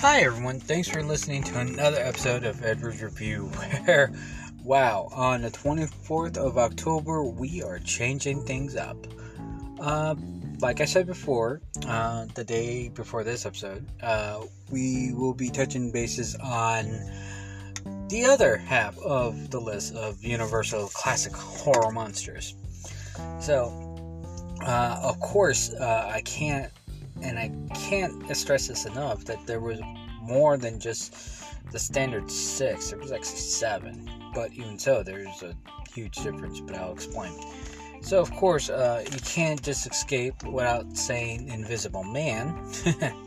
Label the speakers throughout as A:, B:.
A: Hi, everyone. Thanks for listening to another episode of Edward's Review. Where, wow, on the 24th of October, we are changing things up. Uh, like I said before, uh, the day before this episode, uh, we will be touching bases on the other half of the list of Universal classic horror monsters. So, uh, of course, uh, I can't and I can't stress this enough that there was more than just the standard six. There was actually seven, but even so, there's a huge difference. But I'll explain. So, of course, uh, you can't just escape without saying Invisible Man,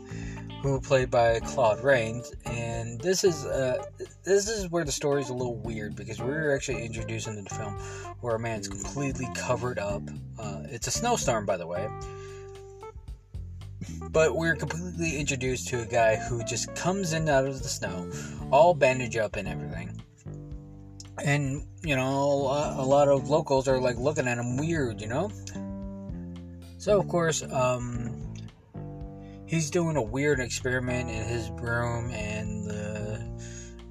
A: who played by Claude Rains. And this is uh, this is where the story is a little weird because we're actually introduced into the film where a man's completely covered up. Uh, it's a snowstorm, by the way but we're completely introduced to a guy who just comes in out of the snow, all bandaged up and everything. And, you know, a lot of locals are like looking at him weird, you know? So, of course, um, he's doing a weird experiment in his room, and the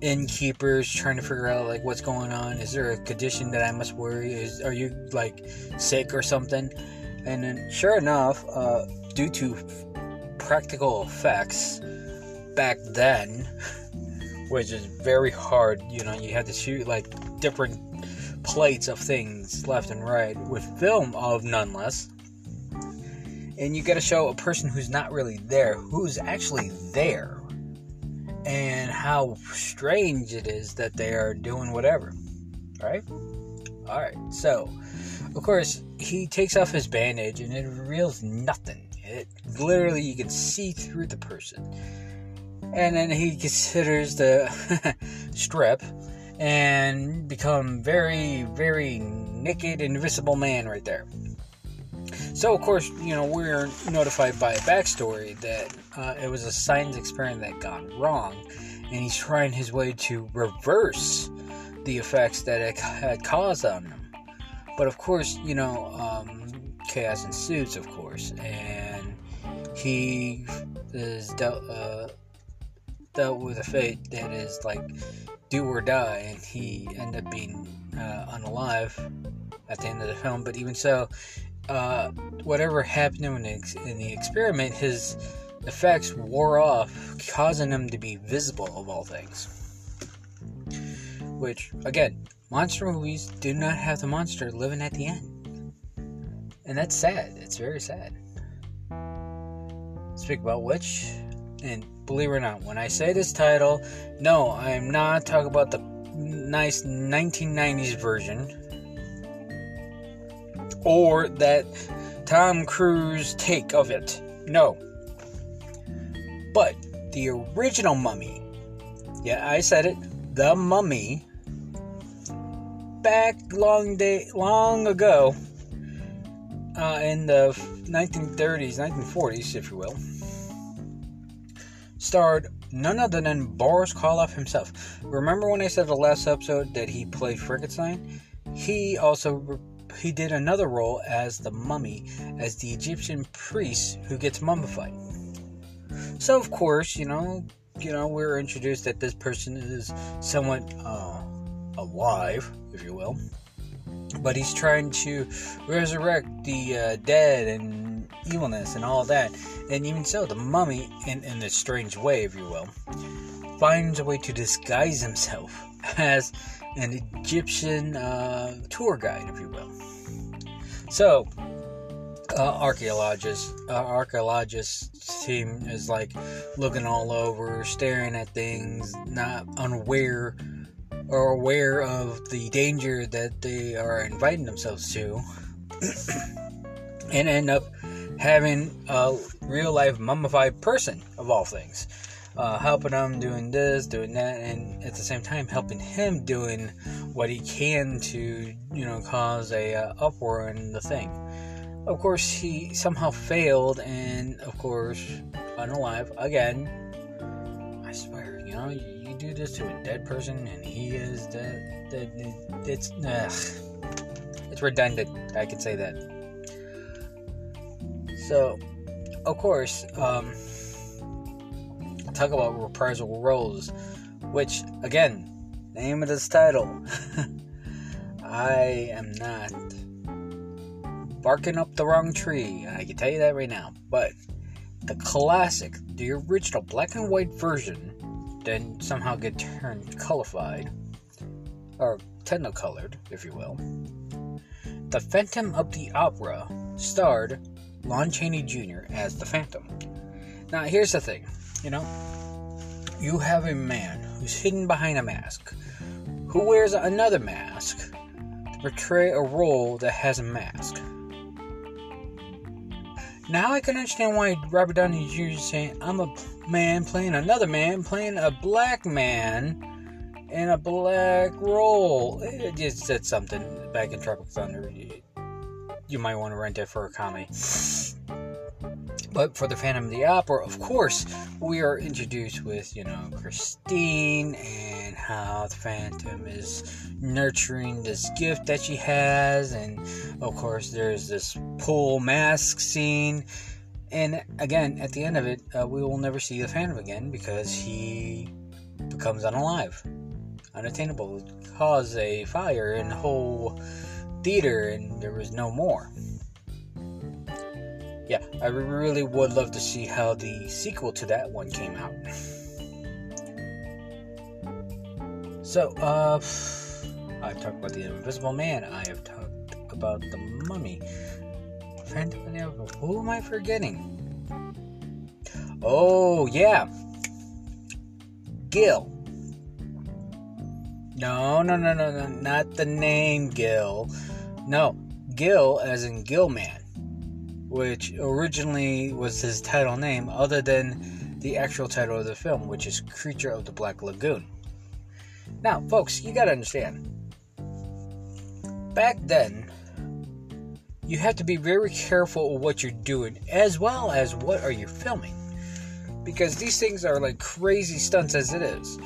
A: innkeeper's trying to figure out, like, what's going on. Is there a condition that I must worry? Is, are you, like, sick or something? And then, sure enough, uh, due to practical effects back then, which is very hard. You know, you had to shoot like different plates of things left and right with film of none less. And you got to show a person who's not really there, who's actually there, and how strange it is that they are doing whatever. Right? Alright, so, of course, he takes off his bandage and it reveals nothing it literally you can see through the person. And then he considers the strip and become very, very naked, invisible man right there. So, of course, you know, we're notified by a backstory that uh, it was a science experiment that gone wrong, and he's trying his way to reverse the effects that it had caused on him. But of course, you know, um, chaos ensues, of course, and he is dealt uh, dealt with a fate that is like do or die, and he ended up being uh, unalive at the end of the film. But even so, uh, whatever happened in the, in the experiment, his effects wore off, causing him to be visible of all things. Which, again, monster movies do not have the monster living at the end. And that's sad. It's very sad. Speak about which, and believe it or not, when I say this title, no, I am not talking about the nice 1990s version or that Tom Cruise take of it. No. But the original mummy, yeah, I said it, the mummy, back long day, long ago, uh, in the 1930s, 1940s, if you will, starred none other than Boris Karloff himself. Remember when I said the last episode that he played Frankenstein? He also he did another role as the mummy, as the Egyptian priest who gets mummified. So of course, you know, you know, we're introduced that this person is somewhat uh, alive, if you will but he's trying to resurrect the uh, dead and evilness and all that. And even so, the mummy, in, in a strange way, if you will, finds a way to disguise himself as an Egyptian uh, tour guide, if you will. So, uh, archaeologist, uh, archaeologist team is like looking all over, staring at things, not unaware or aware of the danger that they are inviting themselves to and end up having a real life mummified person of all things uh, helping him doing this doing that and at the same time helping him doing what he can to you know cause a uh, uproar in the thing of course he somehow failed and of course unalive again i swear you know you do this to a dead person and he is dead, dead it's ugh, it's redundant. I can say that. So, of course, um, talk about reprisal roles, which, again, name of this title. I am not barking up the wrong tree. I can tell you that right now. But the classic, the original black and white version, then somehow get turned colorified, or technicolored, if you will. The Phantom of the Opera starred Lon Chaney Jr. as the Phantom. Now, here's the thing you know, you have a man who's hidden behind a mask, who wears another mask to portray a role that has a mask. Now I can understand why Robert Downey Jr. is saying, I'm a man playing another man, playing a black man in a black role. It just said something back in Tropic Thunder. You might want to rent it for a comedy. But for the Phantom of the Opera, of course, we are introduced with, you know, Christine and how the Phantom is nurturing this gift that she has. And of course, there's this pool mask scene. And again, at the end of it, uh, we will never see the Phantom again because he becomes unalive, unattainable, cause a fire in whole theater, and there was no more yeah, I really would love to see how the sequel to that one came out. So, uh, I've talked about the Invisible Man. I have talked about the Mummy. Phantom Who am I forgetting? Oh yeah, Gil. No, no, no, no, no, not the name Gil. No, Gil as in Gilman which originally was his title name, other than the actual title of the film, which is Creature of the Black Lagoon. Now, folks, you gotta understand. Back then, you have to be very careful of what you're doing, as well as what are you filming, because these things are like crazy stunts as it is.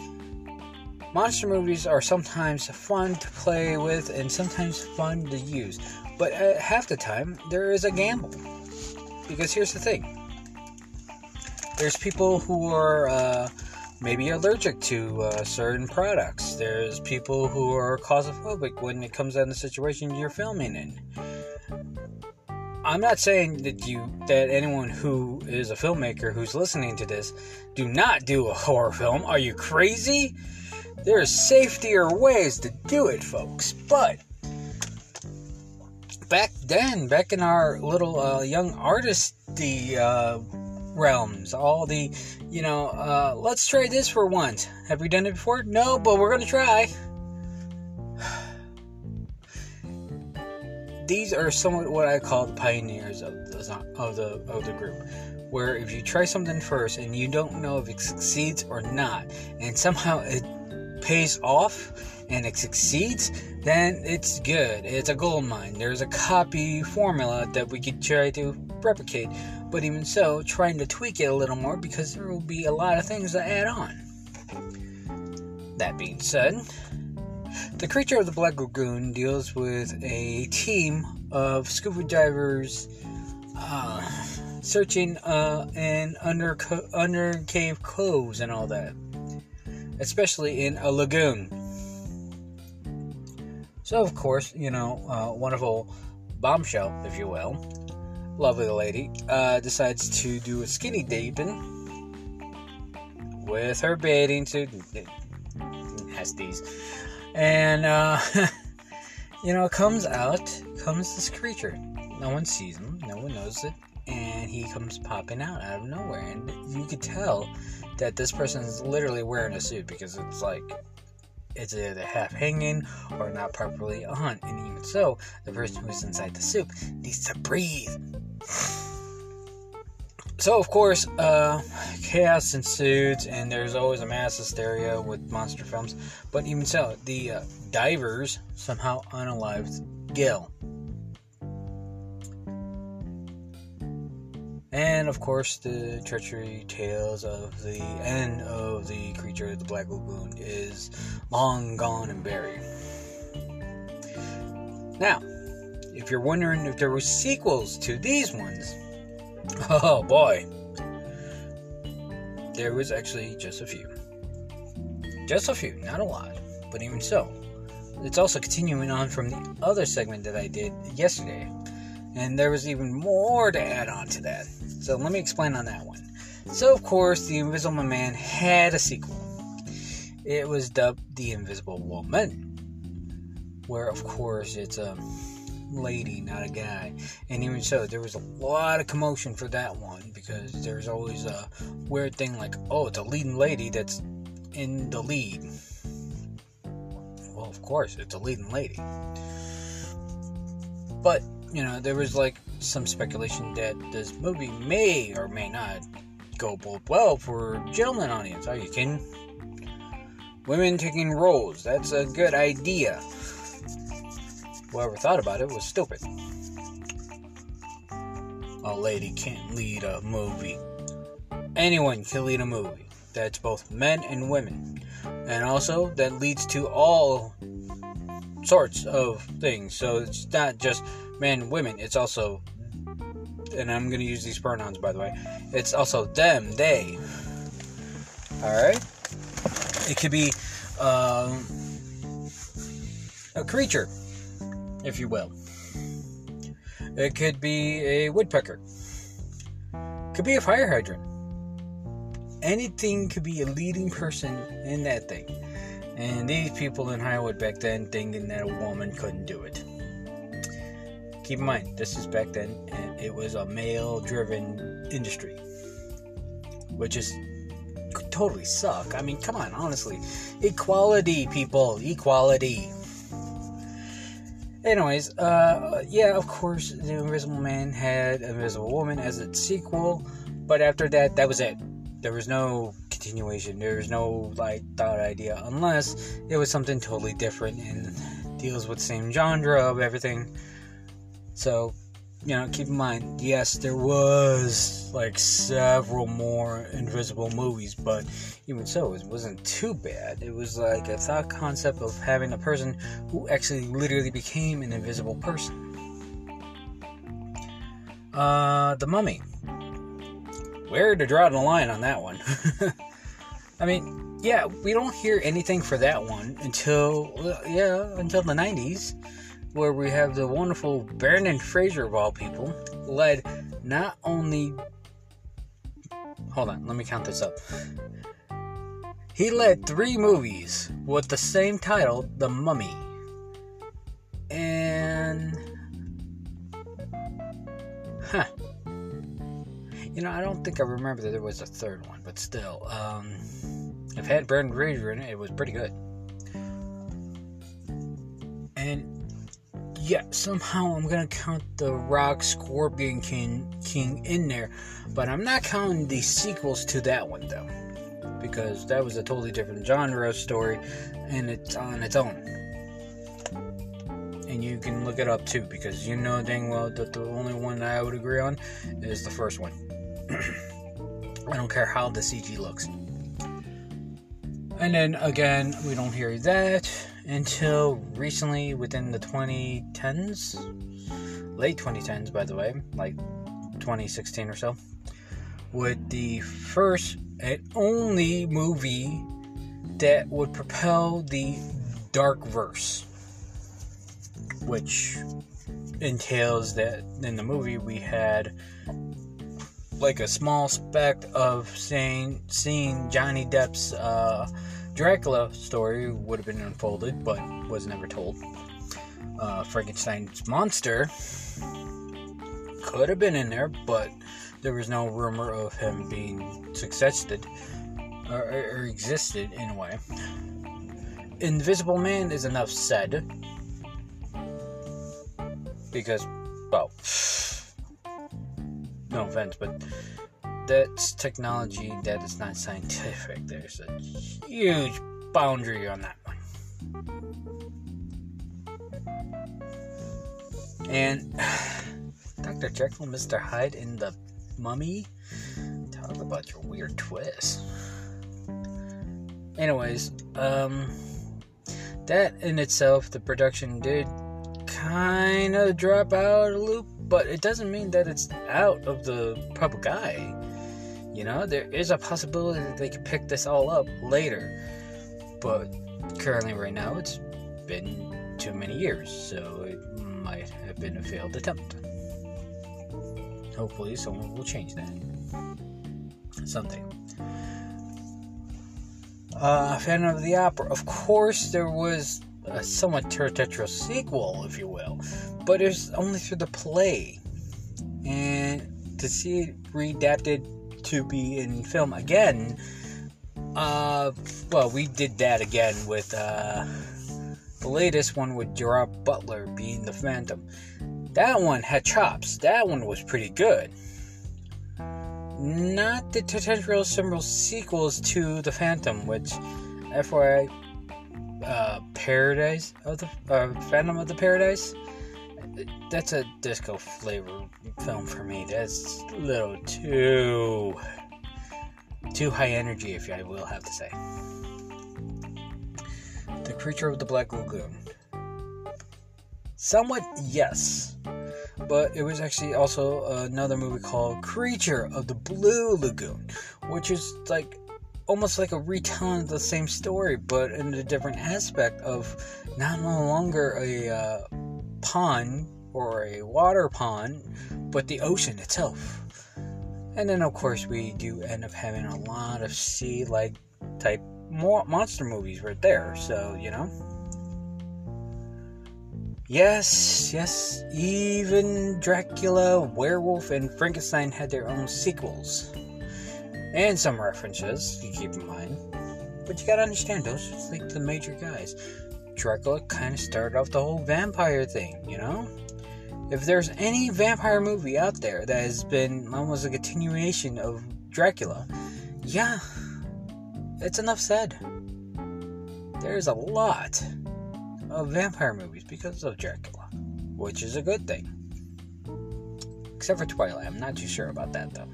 A: Monster movies are sometimes fun to play with and sometimes fun to use, but at half the time there is a gamble. Because here's the thing there's people who are uh, maybe allergic to uh, certain products, there's people who are claustrophobic when it comes down to the situation you're filming in. I'm not saying that you that anyone who is a filmmaker who's listening to this do not do a horror film. Are you crazy? There's safer ways to do it, folks. But back then, back in our little uh, young artisty uh, realms, all the, you know, uh, let's try this for once. Have we done it before? No, but we're gonna try. These are somewhat what I call pioneers of the of the of the group. Where if you try something first and you don't know if it succeeds or not, and somehow it pays off and it succeeds, then it's good. It's a gold mine. There's a copy formula that we could try to replicate, but even so, trying to tweak it a little more because there will be a lot of things to add on. That being said, the creature of the Black Lagoon deals with a team of scuba divers uh, searching uh, in under under cave coves and all that, especially in a lagoon. So, of course, you know, uh, wonderful bombshell, if you will, lovely lady, uh, decides to do a skinny dipping with her bathing suit. Has these. And, uh, you know, comes out, comes this creature. No one sees him, no one knows it, he comes popping out out of nowhere. And you could tell that this person is literally wearing a suit because it's like it's either half hanging or not properly on, and even so, the person who's inside the suit needs to breathe. So, of course, uh, chaos ensues, and there's always a mass hysteria with monster films. But even so, the uh, divers somehow unalived Gil. And of course, the treachery tales of the end of the creature of the Black Lagoon is long gone and buried. Now, if you're wondering if there were sequels to these ones, oh boy. there was actually just a few. Just a few, not a lot, but even so. It's also continuing on from the other segment that I did yesterday, and there was even more to add on to that. So let me explain on that one. So, of course, The Invisible Man had a sequel. It was dubbed The Invisible Woman, where, of course, it's a lady, not a guy. And even so, there was a lot of commotion for that one because there's always a weird thing like, oh, it's a leading lady that's in the lead. Well, of course, it's a leading lady. But, you know, there was like some speculation that this movie may or may not go both well for gentleman audience. Are you kidding? Women taking roles, that's a good idea. Whoever thought about it was stupid. A lady can't lead a movie. Anyone can lead a movie. That's both men and women. And also, that leads to all sorts of things. So it's not just men women, it's also, and I'm going to use these pronouns by the way, it's also them, they. Alright? It could be um, a creature, if you will. It could be a woodpecker. Could be a fire hydrant. Anything could be a leading person in that thing. And these people in Hollywood back then thinking that a woman couldn't do it. Keep in mind, this is back then, and it was a male driven industry. Which is totally suck. I mean, come on, honestly. Equality, people. Equality. Anyways, uh, yeah, of course, The Invisible Man had Invisible Woman as its sequel, but after that, that was it. There was no continuation. There was no like thought idea, unless it was something totally different and deals with same genre of everything. So you know, keep in mind, yes, there was like several more invisible movies, but even so, it wasn't too bad. It was like a thought concept of having a person who actually literally became an invisible person. Uh, The Mummy. Where to draw the line on that one? I mean, yeah, we don't hear anything for that one until, yeah, until the 90s where we have the wonderful Brendan Fraser of all people, led not only. Hold on, let me count this up. He led three movies with the same title, The Mummy. And. Huh. You know, I don't think I remember that there was a third one, but still. Um, I've had Brendan Fraser in it, it was pretty good. And yeah, somehow I'm gonna count the Rock Scorpion King King in there, but I'm not counting the sequels to that one though, because that was a totally different genre story, and it's on its own. And you can look it up too, because you know dang well that the only one I would agree on is the first one. I don't care how the CG looks. And then again, we don't hear that until recently within the 2010s, late 2010s, by the way, like 2016 or so, with the first and only movie that would propel the dark verse, which entails that in the movie we had like a small speck of saying seeing Johnny Depp's uh, Dracula story would have been unfolded, but was never told. Uh, Frankenstein's monster could have been in there, but there was no rumor of him being successed or, or existed in a way. Invisible Man is enough said because, well, no offense, but that's technology that is not scientific. There's a huge boundary on that one. And Dr. Jekyll and Mr. Hyde in the mummy? Talk about your weird twist. Anyways, um, that in itself, the production did kind of drop out of a loop, but it doesn't mean that it's out of the public eye You know, there is a possibility that they could pick this all up later. But currently, right now, it's been too many years, so it might have been a failed attempt. Hopefully, someone will change that someday. Uh, Phantom of the Opera. Of course, there was a somewhat Tetra sequel, if you will, but it's only through the play. And to see it readapted to be in film again, uh, well, we did that again with uh, the latest one with Gerard Butler being the Phantom. That one had chops. That one was pretty good. Not the potential similar sequels to the Phantom, which, FYI, uh, Paradise of the uh, Phantom of the Paradise. That's a disco flavor film for me. That's a little too too high energy, if I will have to say. The Creature of the Black Lagoon. Somewhat, yes. But it was actually also another movie called Creature of the Blue Lagoon, which is like almost like a retelling of the same story, but in a different aspect of not no longer a uh, pond or a water pond, but the ocean itself. And then, of course, we do end up having a lot of sea like type monster movies right there, so you know. Yes, yes, even Dracula, Werewolf, and Frankenstein had their own sequels and some references you keep in mind. But you gotta understand, those are like the major guys. Dracula kind of started off the whole vampire thing, you know? If there's any vampire movie out there that has been almost a continuation of Dracula, yeah, it's enough said. There's a lot of vampire movies because of Dracula, which is a good thing. Except for Twilight, I'm not too sure about that though.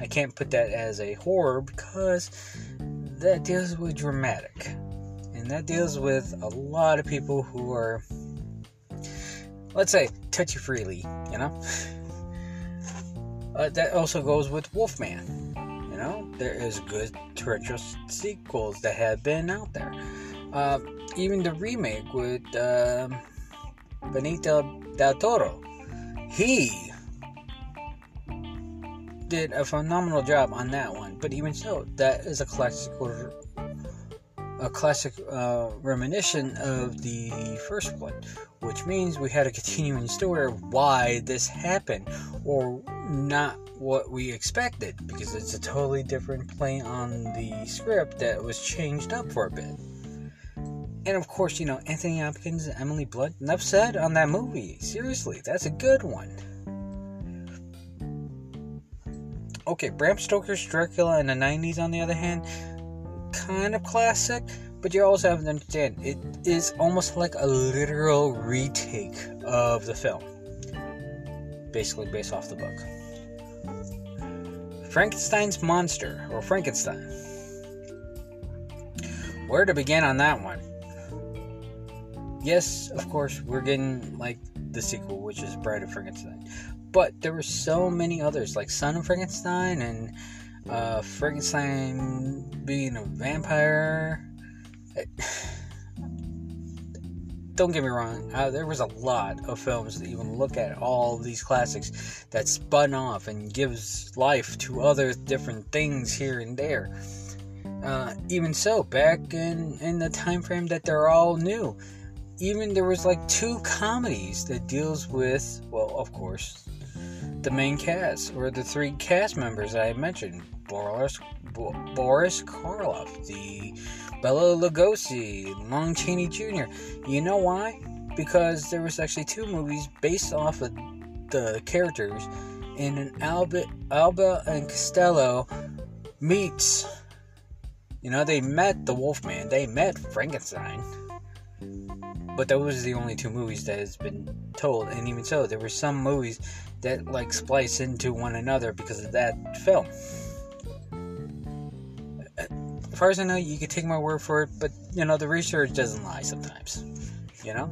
A: I can't put that as a horror because that deals with dramatic. And that deals with a lot of people who are, let's say, touchy freely, you know? Uh, that also goes with Wolfman. You know, there is good retro sequels that have been out there. Uh, even the remake with uh, Benicio del Toro. He did a phenomenal job on that one. But even so, that is a classic a classic uh, reminiscence of the first one, which means we had a continuing story of why this happened, or not what we expected, because it's a totally different play on the script that was changed up for a bit. And of course, you know, Anthony Hopkins and Emily Blunt, enough said on that movie. Seriously, that's a good one. Okay, Bram Stoker's Dracula in the 90s, on the other hand, kind of classic, but you also have to understand it is almost like a literal retake of the film, basically based off the book. Frankenstein's Monster, or Frankenstein. Where to begin on that one? Yes, of course, we're getting like the sequel, which is Bride of Frankenstein. But there were so many others, like Son of Frankenstein and uh, Frankenstein being a vampire. Don't get me wrong, uh, there was a lot of films that even look at all these classics that spun off and gives life to other different things here and there. Uh, even so, back in, in the time frame that they're all new, even there was like two comedies that deals with, well, of course, the main cast, or the three cast members I mentioned Boris, Boris Karloff, the Bela Lugosi, Lon Chaney Jr. You know why? Because there was actually two movies based off of the characters in an Alba, Alba and Costello meets. You know, they met the Wolfman, they met Frankenstein. But those was the only two movies that has been told, and even so, there were some movies that like splice into one another because of that film. As far as I know, you can take my word for it, but you know the research doesn't lie sometimes. You know.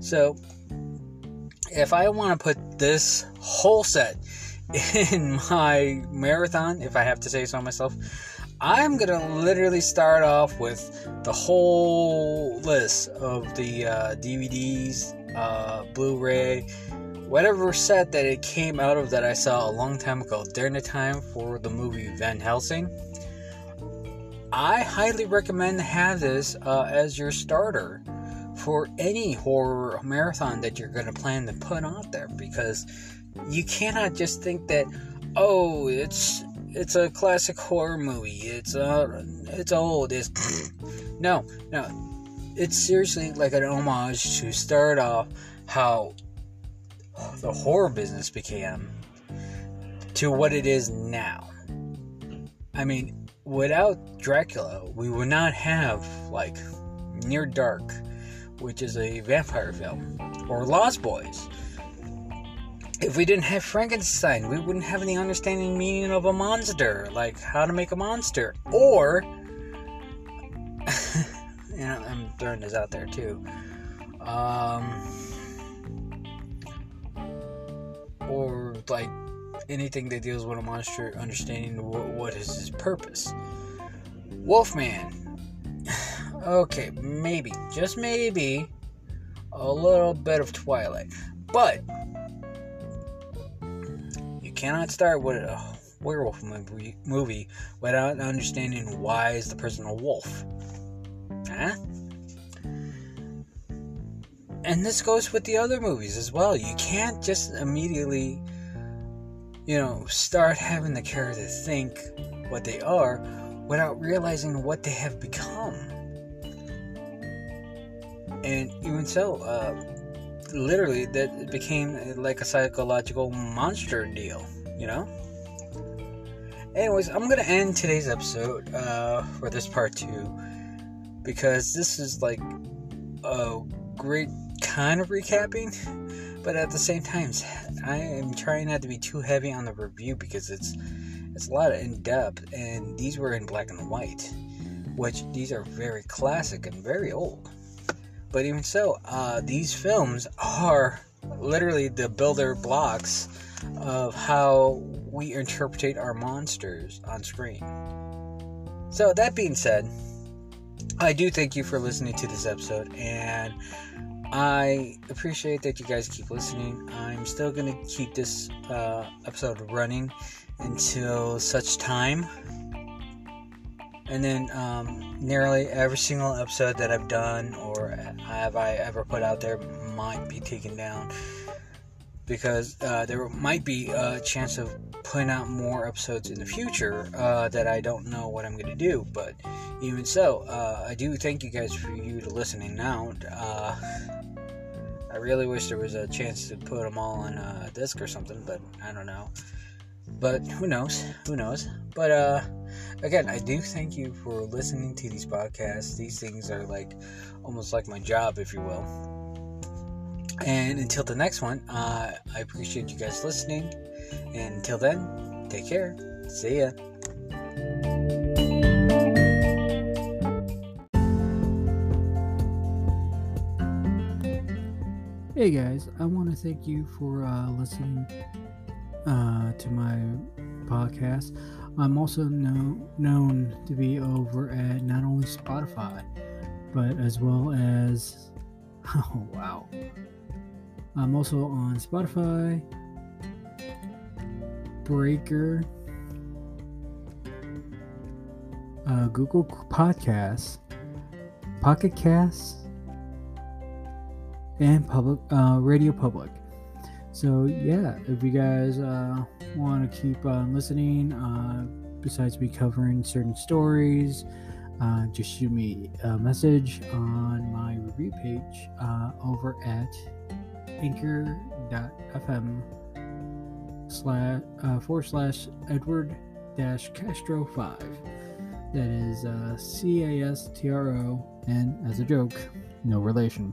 A: So, if I want to put this whole set in my marathon, if I have to say so myself, I'm gonna literally start off with the whole list of the uh, DVDs, uh, Blu-ray, whatever set that it came out of that I saw a long time ago during the time for the movie Van Helsing. I highly recommend to have this uh, as your starter for any horror marathon that you're going to plan to put out there because you cannot just think that oh it's it's a classic horror movie. It's uh it's old. It's no no. It's seriously like an homage to start off how the horror business became to what it is now. I mean without dracula we would not have like near dark which is a vampire film, or Lost Boys. If we didn't have Frankenstein, we wouldn't have any understanding meaning of a monster, like how to make a monster, or you know, I'm throwing this out there too. Um, or like anything that deals with a monster, understanding what, what is his purpose. Wolfman okay, maybe, just maybe, a little bit of Twilight. But you cannot start with a werewolf movie, movie without understanding why is the person a wolf. Huh? And this goes with the other movies as well. You can't just immediately, you know, start having the character think what they are without realizing what they have become and even so, uh, literally, that became like a psychological monster deal, you know? Anyways, I'm gonna end today's episode uh, for this part two because this is like a great kind of recapping, but at the same time, I am trying not to be too heavy on the review because it's it's a lot of in depth, and these were in black and white, which these are very classic and very old. But even so, uh, these films are literally the builder blocks of how we interpret our monsters on screen. So, that being said, I do thank you for listening to this episode, and I appreciate that you guys keep listening. I'm still going to keep this uh, episode running until such time and then um, nearly every single episode that I've done or have I ever put out there might be taken down because uh, there might be a chance of putting out more episodes in the future uh, that I don't know what I'm going to do. But even so, uh, I do thank you guys for you to listening now. Uh, I really wish there was a chance to put them all on a disc or something, but I don't know. But who knows? Who knows? But uh again, I do thank you for listening to these podcasts. These things are like almost like my job, if you will. And until the next one, uh, I appreciate you guys listening. And until then, take care. See ya.
B: Hey guys, I want to thank you for uh, listening uh, to my podcast. I'm also know, known to be over at not only Spotify, but as well as, oh wow, I'm also on Spotify, Breaker, uh, Google Podcasts, Pocket Casts, and Public uh, Radio Public. So yeah, if you guys uh, want to keep on listening, uh, besides me covering certain stories, uh, just shoot me a message on my review page uh, over at anchor.fm slash uh, forward slash Edward dash Castro five. That is uh, C A S T R O, and as a joke, no relation.